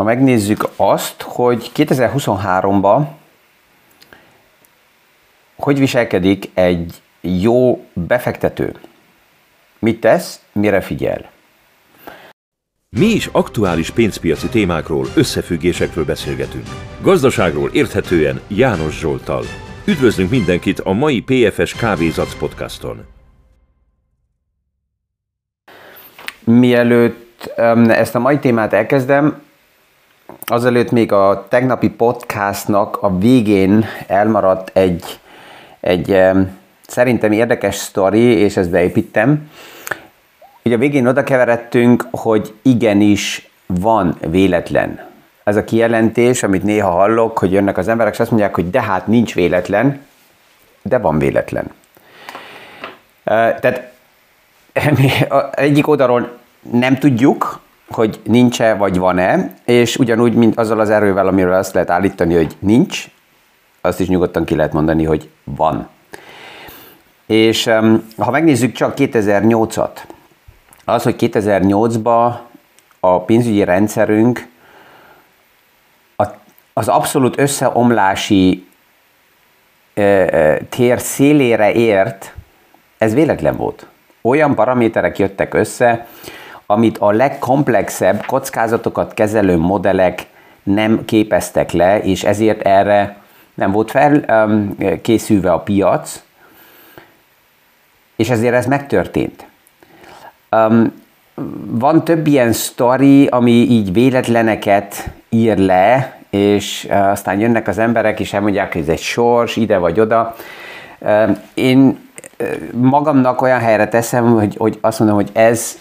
Ma megnézzük azt, hogy 2023-ban hogy viselkedik egy jó befektető. Mit tesz, mire figyel. Mi is aktuális pénzpiaci témákról, összefüggésekről beszélgetünk. Gazdaságról érthetően János Zsoltal. Üdvözlünk mindenkit a mai PFS Kávézac podcaston. Mielőtt ezt a mai témát elkezdem, azelőtt még a tegnapi podcastnak a végén elmaradt egy, egy szerintem érdekes sztori, és ezt beépítem. Ugye a végén oda keveredtünk, hogy igenis van véletlen. Ez a kijelentés, amit néha hallok, hogy jönnek az emberek, és azt mondják, hogy de hát nincs véletlen, de van véletlen. Tehát egyik oldalról nem tudjuk, hogy nincs-e vagy van-e, és ugyanúgy, mint azzal az erővel, amiről azt lehet állítani, hogy nincs, azt is nyugodtan ki lehet mondani, hogy van. És ha megnézzük csak 2008-at, az, hogy 2008-ban a pénzügyi rendszerünk az abszolút összeomlási tér szélére ért, ez véletlen volt. Olyan paraméterek jöttek össze, amit a legkomplexebb kockázatokat kezelő modellek nem képeztek le, és ezért erre nem volt felkészülve a piac, és ezért ez megtörtént. Um, van több ilyen sztori, ami így véletleneket ír le, és aztán jönnek az emberek, és elmondják, hogy ez egy sors, ide vagy oda. Én magamnak olyan helyre teszem, hogy, hogy azt mondom, hogy ez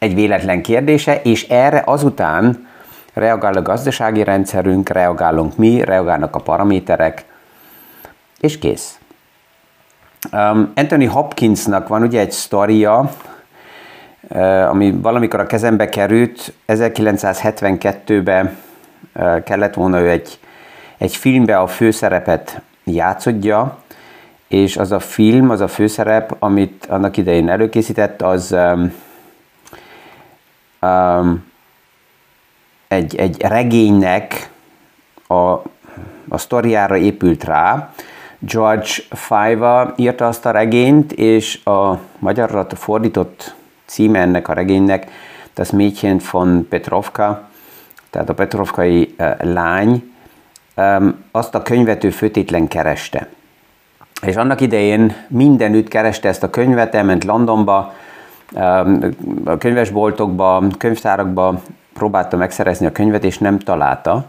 egy véletlen kérdése, és erre azután reagál a gazdasági rendszerünk, reagálunk mi, reagálnak a paraméterek, és kész. Um, Anthony Hopkinsnak van ugye egy sztoria, uh, ami valamikor a kezembe került, 1972-ben uh, kellett volna ő egy, egy filmbe a főszerepet játszodja, és az a film, az a főszerep, amit annak idején előkészített, az um, egy, egy regénynek a, a sztoriára épült rá. George Five írta azt a regényt, és a magyarra fordított címe ennek a regénynek Das Mädchen von Petrovka, tehát a Petrovkai uh, lány, azt a könyvet ő főtétlen kereste. És annak idején mindenütt kereste ezt a könyvet, elment Londonba, a könyvesboltokba, könyvtárakba próbálta megszerezni a könyvet, és nem találta.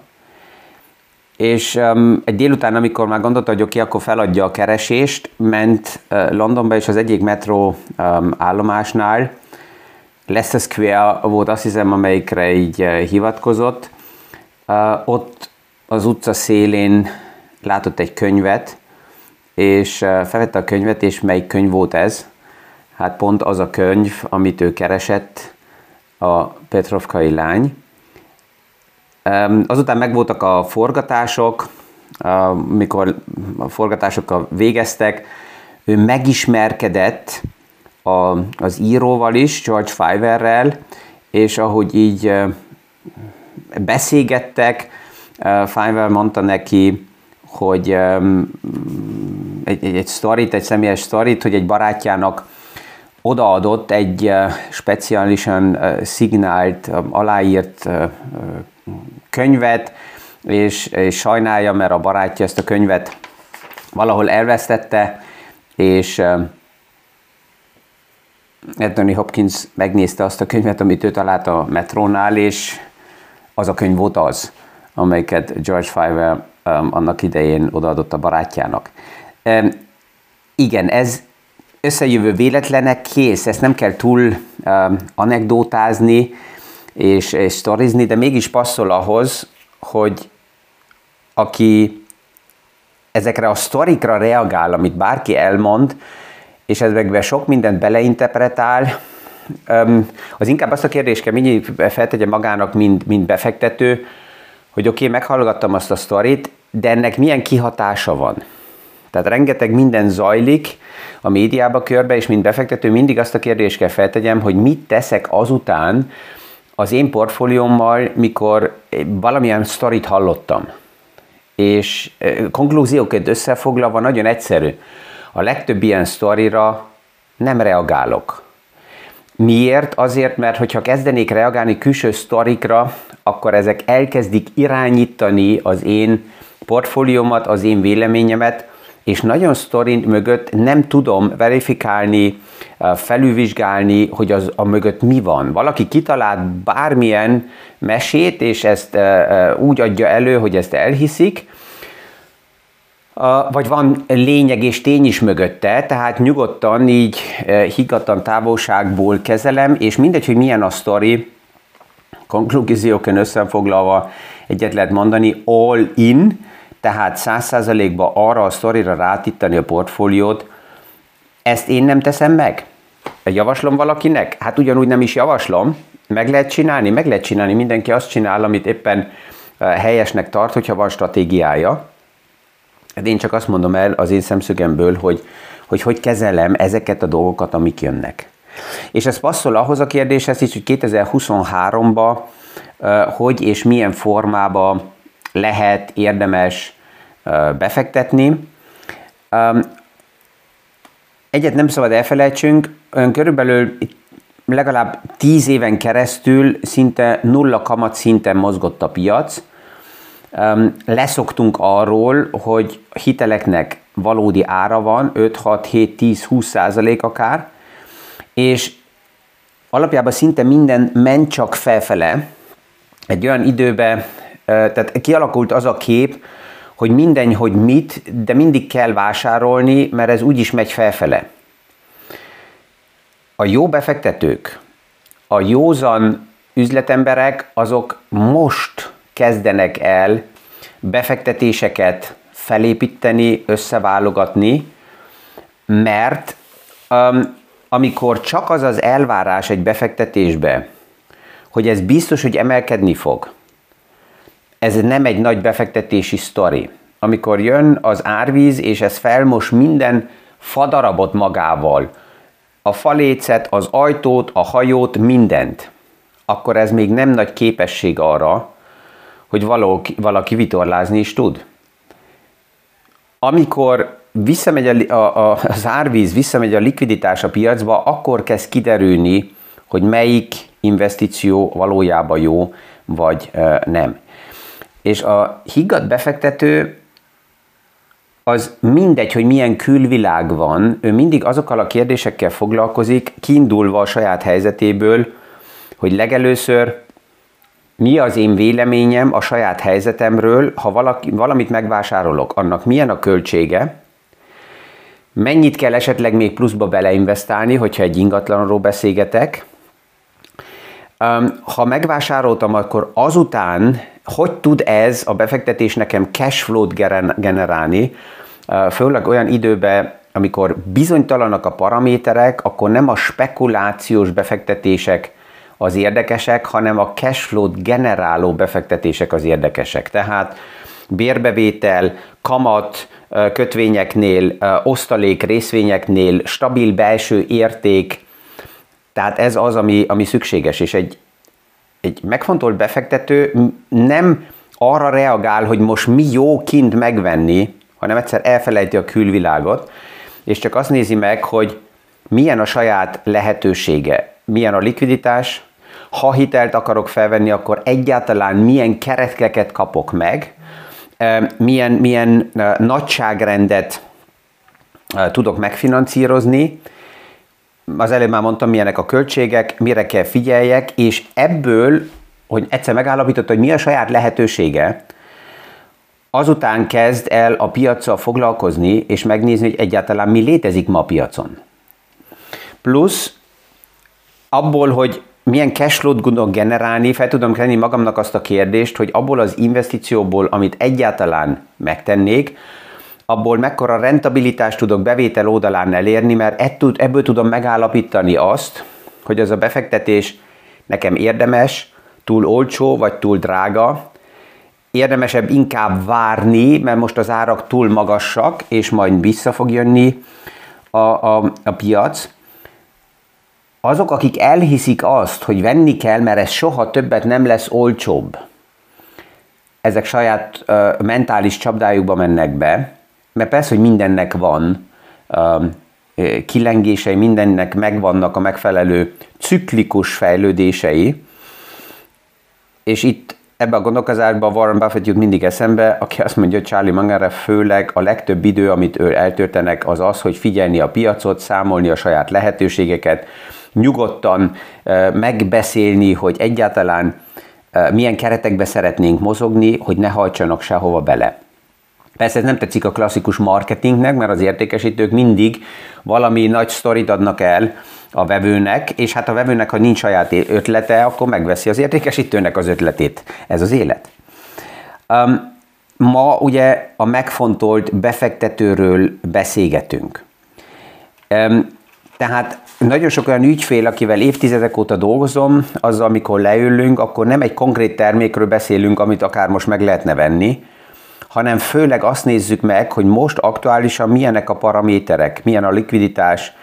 És egy délután, amikor már gondolta, hogy oké, akkor feladja a keresést, ment uh, Londonba, és az egyik metró um, állomásnál, Leicester Square volt azt hiszem, amelyikre így uh, hivatkozott, uh, ott az utca szélén látott egy könyvet, és felvette a könyvet, és melyik könyv volt ez? Hát pont az a könyv, amit ő keresett, a Petrovkai lány. Azután megvoltak a forgatások, mikor a forgatásokkal végeztek, ő megismerkedett a, az íróval is, George Fiverrel, és ahogy így beszélgettek, Fiverr mondta neki, hogy egy, egy, egy sztorit, egy személyes sztorit, hogy egy barátjának odaadott egy speciálisan szignált, aláírt könyvet, és, és sajnálja, mert a barátja ezt a könyvet valahol elvesztette, és Anthony Hopkins megnézte azt a könyvet, amit ő talált a metrónál, és az a könyv volt az, amelyiket George Fiver um, annak idején odaadott a barátjának. Igen, ez, összejövő véletlenek kész, ezt nem kell túl uh, anekdótázni és, és sztorizni, de mégis passzol ahhoz, hogy aki ezekre a sztorikra reagál, amit bárki elmond, és ezekbe sok mindent beleinterpretál, um, az inkább azt a kérdést kell mindig feltegye magának, mint, mint befektető, hogy oké, okay, meghallgattam azt a sztorit, de ennek milyen kihatása van. Tehát rengeteg minden zajlik a médiába körbe, és mint befektető mindig azt a kérdést kell feltegyem, hogy mit teszek azután, az én portfóliómmal, mikor valamilyen sztorit hallottam, és konklúziókat összefoglalva nagyon egyszerű. A legtöbb ilyen sztorira nem reagálok. Miért? Azért, mert hogyha kezdenék reagálni külső sztorikra, akkor ezek elkezdik irányítani az én portfóliómat, az én véleményemet, és nagyon sztorint mögött nem tudom verifikálni, felülvizsgálni, hogy az a mögött mi van. Valaki kitalált bármilyen mesét, és ezt úgy adja elő, hogy ezt elhiszik, vagy van lényeg és tény is mögötte, tehát nyugodtan így higgadtan távolságból kezelem, és mindegy, hogy milyen a sztori, konklúziókön összefoglalva egyet lehet mondani, all in, tehát száz százalékba arra a sztorira rátítani a portfóliót, ezt én nem teszem meg. Javaslom valakinek? Hát ugyanúgy nem is javaslom. Meg lehet csinálni? Meg lehet csinálni. Mindenki azt csinál, amit éppen helyesnek tart, hogyha van stratégiája. De én csak azt mondom el az én szemszögemből, hogy hogy, hogy kezelem ezeket a dolgokat, amik jönnek. És ez passzol ahhoz a kérdéshez is, hogy 2023-ba hogy és milyen formába lehet érdemes befektetni. Egyet nem szabad elfelejtsünk, körülbelül legalább 10 éven keresztül szinte nulla kamat szinten mozgott a piac. Leszoktunk arról, hogy hiteleknek valódi ára van, 5, 6, 7, 10, 20 százalék akár, és alapjában szinte minden ment csak felfele. Egy olyan időben tehát kialakult az a kép, hogy minden, hogy mit, de mindig kell vásárolni, mert ez úgyis megy felfele. A jó befektetők, a józan üzletemberek, azok most kezdenek el befektetéseket felépíteni, összeválogatni, mert um, amikor csak az az elvárás egy befektetésbe, hogy ez biztos, hogy emelkedni fog, ez nem egy nagy befektetési sztori. Amikor jön az árvíz, és ez felmos minden fadarabot magával, a falécet, az ajtót, a hajót, mindent, akkor ez még nem nagy képesség arra, hogy valaki, vitorlázni is tud. Amikor visszamegy a, a, az árvíz, visszamegy a likviditás a piacba, akkor kezd kiderülni, hogy melyik investíció valójában jó, vagy nem. És a higgadt befektető az mindegy, hogy milyen külvilág van, ő mindig azokkal a kérdésekkel foglalkozik, kiindulva a saját helyzetéből, hogy legelőször mi az én véleményem a saját helyzetemről, ha valaki, valamit megvásárolok, annak milyen a költsége, mennyit kell esetleg még pluszba beleinvestálni, hogyha egy ingatlanról beszélgetek, ha megvásároltam, akkor azután hogy tud ez a befektetés nekem cashflow-t generálni, főleg olyan időben, amikor bizonytalanak a paraméterek, akkor nem a spekulációs befektetések az érdekesek, hanem a cashflow-t generáló befektetések az érdekesek. Tehát bérbevétel, kamat, kötvényeknél, osztalék részvényeknél, stabil belső érték, tehát ez az, ami, ami szükséges, és egy, egy megfontolt befektető nem arra reagál, hogy most mi jó kint megvenni, hanem egyszer elfelejti a külvilágot, és csak azt nézi meg, hogy milyen a saját lehetősége, milyen a likviditás, ha hitelt akarok felvenni, akkor egyáltalán milyen keretkeket kapok meg, milyen, milyen nagyságrendet tudok megfinanszírozni, az előbb már mondtam, milyenek a költségek, mire kell figyeljek, és ebből, hogy egyszer megállapított, hogy mi a saját lehetősége, azután kezd el a piacsal foglalkozni, és megnézni, hogy egyáltalán mi létezik ma a piacon. Plusz abból, hogy milyen cashflow-t gondolok generálni, fel tudom tenni magamnak azt a kérdést, hogy abból az investícióból, amit egyáltalán megtennék, abból mekkora rentabilitást tudok bevétel oldalán elérni, mert ebből tudom megállapítani azt, hogy az a befektetés nekem érdemes, túl olcsó vagy túl drága, érdemesebb inkább várni, mert most az árak túl magasak, és majd vissza fog jönni a, a, a piac, azok, akik elhiszik azt, hogy venni kell, mert ez soha többet nem lesz olcsóbb, ezek saját uh, mentális csapdájukba mennek be, mert persze, hogy mindennek van uh, kilengései, mindennek megvannak a megfelelő ciklikus fejlődései, és itt ebbe a gondolkozásban Warren Buffett jut mindig eszembe, aki azt mondja, hogy Charlie Munger főleg a legtöbb idő, amit ő eltöltenek, az az, hogy figyelni a piacot, számolni a saját lehetőségeket, nyugodtan megbeszélni, hogy egyáltalán milyen keretekbe szeretnénk mozogni, hogy ne hajtsanak sehova bele. Persze ez nem tetszik a klasszikus marketingnek, mert az értékesítők mindig valami nagy sztorit adnak el a vevőnek, és hát a vevőnek, ha nincs saját ötlete, akkor megveszi az értékesítőnek az ötletét. Ez az élet. Um, ma ugye a megfontolt befektetőről beszélgetünk. Um, tehát nagyon sok olyan ügyfél, akivel évtizedek óta dolgozom, az, amikor leülünk, akkor nem egy konkrét termékről beszélünk, amit akár most meg lehetne venni, hanem főleg azt nézzük meg, hogy most aktuálisan milyenek a paraméterek, milyen a likviditás,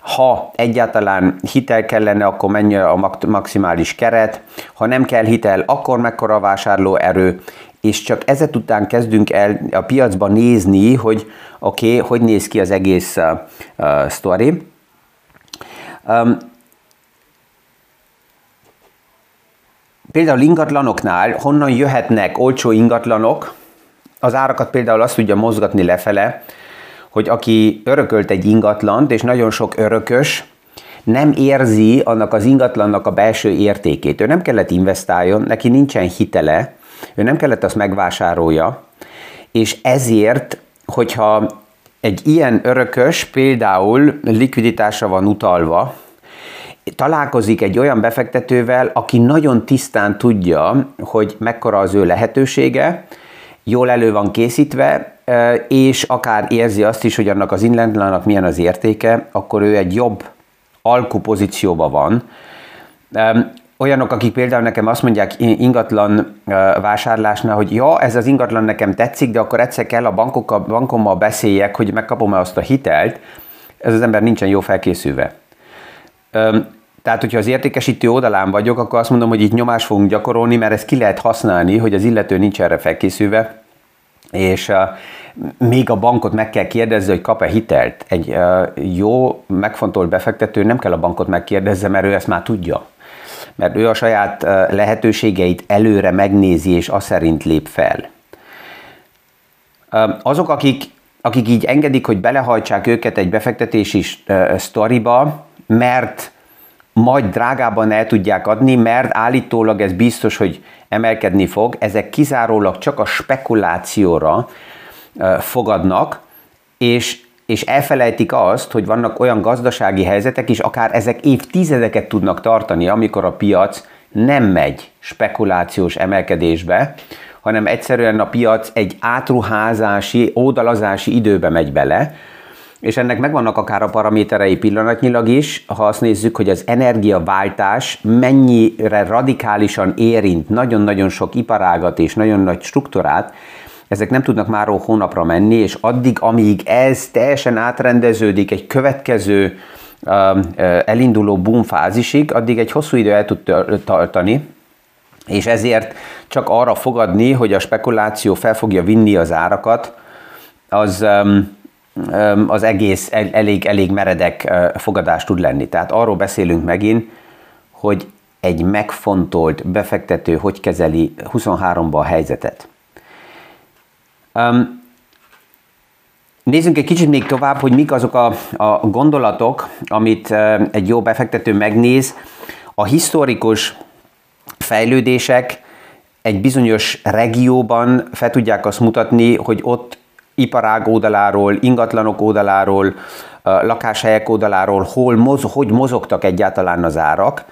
ha egyáltalán hitel kellene, akkor mennyi a maximális keret, ha nem kell hitel, akkor mekkora a vásárló erő, és csak ezet után kezdünk el a piacban nézni, hogy oké, okay, hogy néz ki az egész uh, uh, story. Um, például ingatlanoknál honnan jöhetnek olcsó ingatlanok, az árakat például azt tudja mozgatni lefele, hogy aki örökölt egy ingatlant, és nagyon sok örökös, nem érzi annak az ingatlannak a belső értékét. Ő nem kellett investáljon, neki nincsen hitele, ő nem kellett azt megvásárolja, és ezért, hogyha egy ilyen örökös például likviditásra van utalva, találkozik egy olyan befektetővel, aki nagyon tisztán tudja, hogy mekkora az ő lehetősége, jól elő van készítve, és akár érzi azt is, hogy annak az inlandlanak milyen az értéke, akkor ő egy jobb alkupozícióban van. Olyanok, akik például nekem azt mondják ingatlan vásárlásnál, hogy ja, ez az ingatlan nekem tetszik, de akkor egyszer kell a bankokkal, bankommal beszéljek, hogy megkapom-e azt a hitelt, ez az ember nincsen jó felkészülve. Tehát, hogyha az értékesítő oldalán vagyok, akkor azt mondom, hogy itt nyomást fogunk gyakorolni, mert ezt ki lehet használni, hogy az illető nincs erre felkészülve, és uh, még a bankot meg kell kérdezni, hogy kap-e hitelt. Egy uh, jó, megfontolt befektető nem kell a bankot megkérdezze, mert ő ezt már tudja. Mert ő a saját uh, lehetőségeit előre megnézi, és azt szerint lép fel. Azok, akik, akik így engedik, hogy belehajtsák őket egy befektetési sztoriba, mert majd drágában el tudják adni, mert állítólag ez biztos, hogy emelkedni fog, ezek kizárólag csak a spekulációra fogadnak, és, és elfelejtik azt, hogy vannak olyan gazdasági helyzetek is, akár ezek évtizedeket tudnak tartani, amikor a piac nem megy spekulációs emelkedésbe, hanem egyszerűen a piac egy átruházási, ódalazási időbe megy bele, és ennek megvannak akár a paraméterei pillanatnyilag is, ha azt nézzük, hogy az energiaváltás mennyire radikálisan érint nagyon-nagyon sok iparágat és nagyon nagy struktúrát, ezek nem tudnak már hónapra menni, és addig, amíg ez teljesen átrendeződik egy következő elinduló boom fázisig, addig egy hosszú idő el tud tartani, és ezért csak arra fogadni, hogy a spekuláció fel fogja vinni az árakat, az, az egész elég, elég meredek fogadás tud lenni. Tehát arról beszélünk megint, hogy egy megfontolt befektető hogy kezeli 23-ban a helyzetet. Nézzünk egy kicsit még tovább, hogy mik azok a, a gondolatok, amit egy jó befektető megnéz. A historikus fejlődések egy bizonyos regióban fel tudják azt mutatni, hogy ott iparág oldaláról, ingatlanok oldaláról, lakáshelyek oldaláról, hol moz, hogy mozogtak egyáltalán az árak.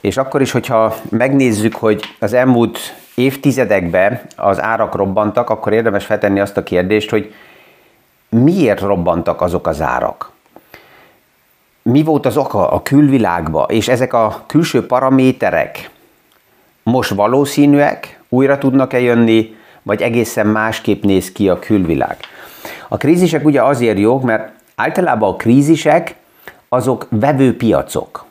És akkor is, hogyha megnézzük, hogy az elmúlt évtizedekben az árak robbantak, akkor érdemes feltenni azt a kérdést, hogy miért robbantak azok az árak? Mi volt az oka a külvilágba, és ezek a külső paraméterek most valószínűek, újra tudnak-e jönni, vagy egészen másképp néz ki a külvilág. A krízisek ugye azért jók, mert általában a krízisek azok vevőpiacok.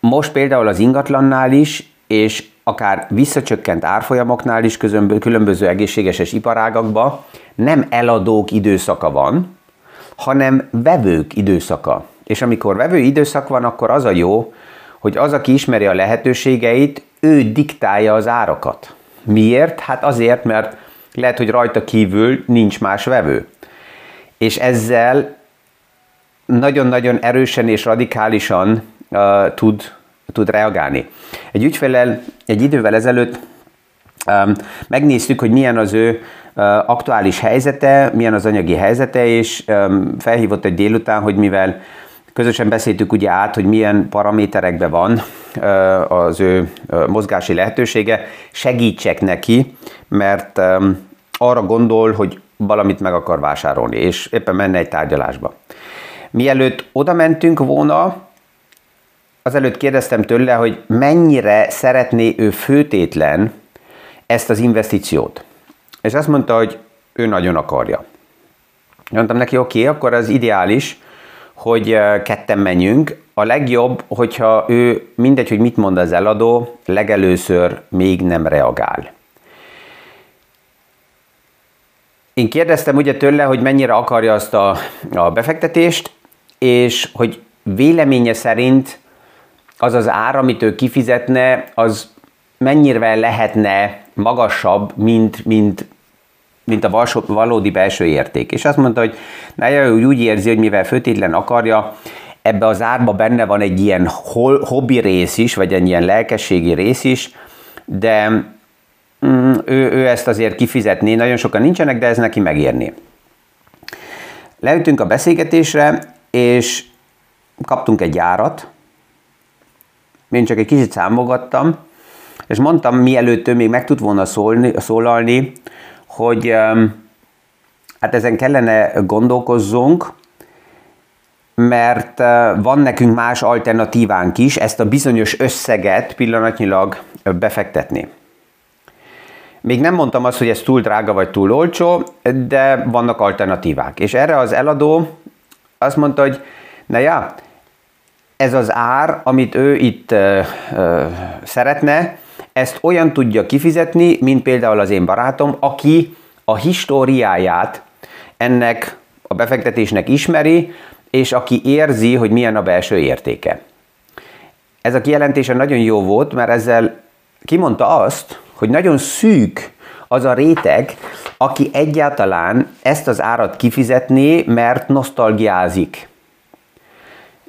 most például az ingatlannál is, és akár visszacsökkent árfolyamoknál is különböző egészséges iparágakban nem eladók időszaka van, hanem vevők időszaka. És amikor vevő időszak van, akkor az a jó, hogy az, aki ismeri a lehetőségeit, ő diktálja az árakat. Miért? Hát azért, mert lehet, hogy rajta kívül nincs más vevő. És ezzel nagyon-nagyon erősen és radikálisan uh, tud, tud reagálni. Egy ügyfélel egy idővel ezelőtt um, megnéztük, hogy milyen az ő uh, aktuális helyzete, milyen az anyagi helyzete, és um, felhívott egy délután, hogy mivel közösen beszéltük ugye át, hogy milyen paraméterekben van az ő mozgási lehetősége, segítsek neki, mert arra gondol, hogy valamit meg akar vásárolni, és éppen menne egy tárgyalásba. Mielőtt oda mentünk volna, azelőtt kérdeztem tőle, hogy mennyire szeretné ő főtétlen ezt az investíciót. És azt mondta, hogy ő nagyon akarja. Mondtam neki, oké, okay, akkor az ideális, hogy ketten menjünk. A legjobb, hogyha ő mindegy, hogy mit mond az eladó, legelőször még nem reagál. Én kérdeztem ugye tőle, hogy mennyire akarja azt a, a befektetést, és hogy véleménye szerint az az ár, amit ő kifizetne, az mennyire lehetne magasabb, mint, mint, mint a valódi belső érték. És azt mondta, hogy ő úgy érzi, hogy mivel főtétlen akarja, ebbe az árba benne van egy ilyen hobbi rész is, vagy egy ilyen lelkességi rész is, de mm, ő, ő ezt azért kifizetné, nagyon sokan nincsenek, de ez neki megérni. Leütünk a beszélgetésre, és kaptunk egy árat, én csak egy kicsit számogattam, és mondtam, mielőtt ő még meg tud volna szólni, szólalni, hogy hát ezen kellene gondolkozzunk, mert van nekünk más alternatívánk is, ezt a bizonyos összeget pillanatnyilag befektetni. Még nem mondtam azt, hogy ez túl drága vagy túl olcsó, de vannak alternatívák. És erre az eladó azt mondta, hogy na ja, ez az ár, amit ő itt ö, ö, szeretne, ezt olyan tudja kifizetni, mint például az én barátom, aki a históriáját ennek a befektetésnek ismeri, és aki érzi, hogy milyen a belső értéke. Ez a kijelentése nagyon jó volt, mert ezzel kimondta azt, hogy nagyon szűk az a réteg, aki egyáltalán ezt az árat kifizetné, mert nosztalgiázik.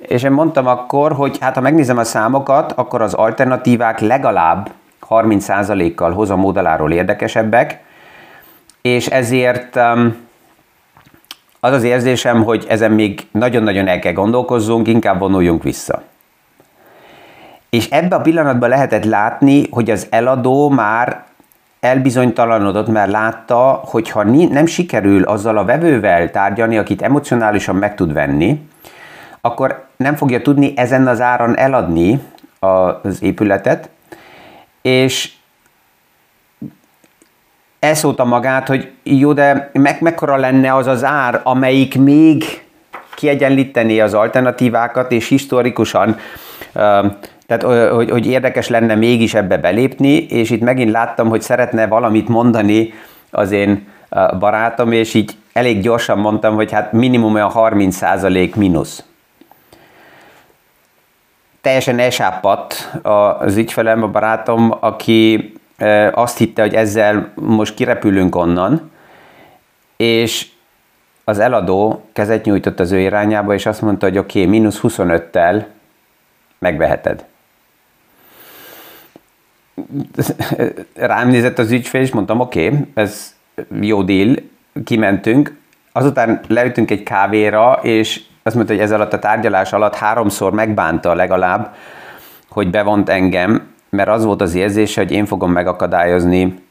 És én mondtam akkor, hogy hát ha megnézem a számokat, akkor az alternatívák legalább 30%-kal hozam oldaláról érdekesebbek, és ezért um, az az érzésem, hogy ezen még nagyon-nagyon el kell gondolkozzunk, inkább vonuljunk vissza. És ebbe a pillanatban lehetett látni, hogy az eladó már elbizonytalanodott, mert látta, hogy ha nem sikerül azzal a vevővel tárgyalni, akit emocionálisan meg tud venni, akkor nem fogja tudni ezen az áron eladni az épületet, és elszólta magát, hogy jó, de meg, mekkora lenne az az ár, amelyik még kiegyenlíteni az alternatívákat, és historikusan, tehát hogy, hogy érdekes lenne mégis ebbe belépni, és itt megint láttam, hogy szeretne valamit mondani az én barátom, és így elég gyorsan mondtam, hogy hát minimum olyan 30% mínusz teljesen elsápadt az ügyfelem, a barátom, aki azt hitte, hogy ezzel most kirepülünk onnan, és az eladó kezet nyújtott az ő irányába, és azt mondta, hogy oké, okay, mínusz 25-tel megveheted. Rám nézett az ügyfél, és mondtam, oké, okay, ez jó deal, kimentünk, azután leütünk egy kávéra, és azt mondta, hogy ez alatt a tárgyalás alatt háromszor megbánta legalább, hogy bevont engem, mert az volt az érzése, hogy én fogom megakadályozni,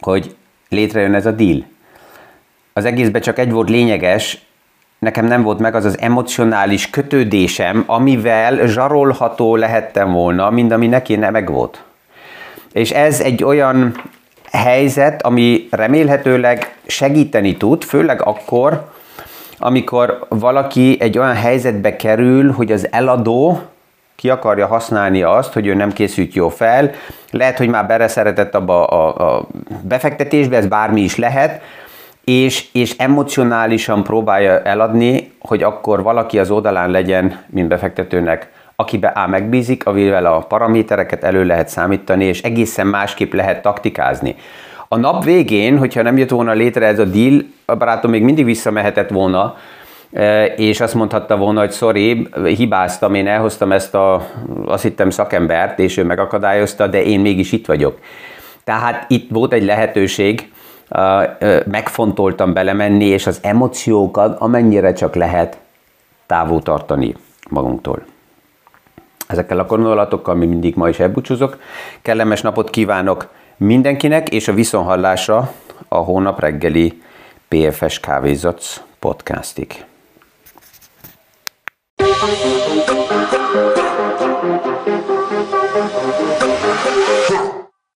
hogy létrejön ez a deal. Az egészben csak egy volt lényeges, nekem nem volt meg az az emocionális kötődésem, amivel zsarolható lehettem volna, mind ami neki nem meg volt. És ez egy olyan helyzet, ami remélhetőleg segíteni tud, főleg akkor, amikor valaki egy olyan helyzetbe kerül, hogy az eladó ki akarja használni azt, hogy ő nem készült jó fel, lehet, hogy már beleszeretett abba a, a befektetésbe, ez bármi is lehet, és, és emocionálisan próbálja eladni, hogy akkor valaki az oldalán legyen, mint befektetőnek, akibe A megbízik, amivel a paramétereket elő lehet számítani, és egészen másképp lehet taktikázni. A nap végén, hogyha nem jött volna létre ez a deal, a barátom még mindig visszamehetett volna, e, és azt mondhatta volna, hogy sorry, hibáztam, én elhoztam ezt a, azt hittem szakembert, és ő megakadályozta, de én mégis itt vagyok. Tehát itt volt egy lehetőség, megfontoltam belemenni, és az emóciókat amennyire csak lehet távol tartani magunktól. Ezekkel a gondolatokkal mi mindig ma is elbúcsúzok. Kellemes napot kívánok mindenkinek, és a viszonhallásra a hónap reggeli PFS Kávézac podcastig. Thank you.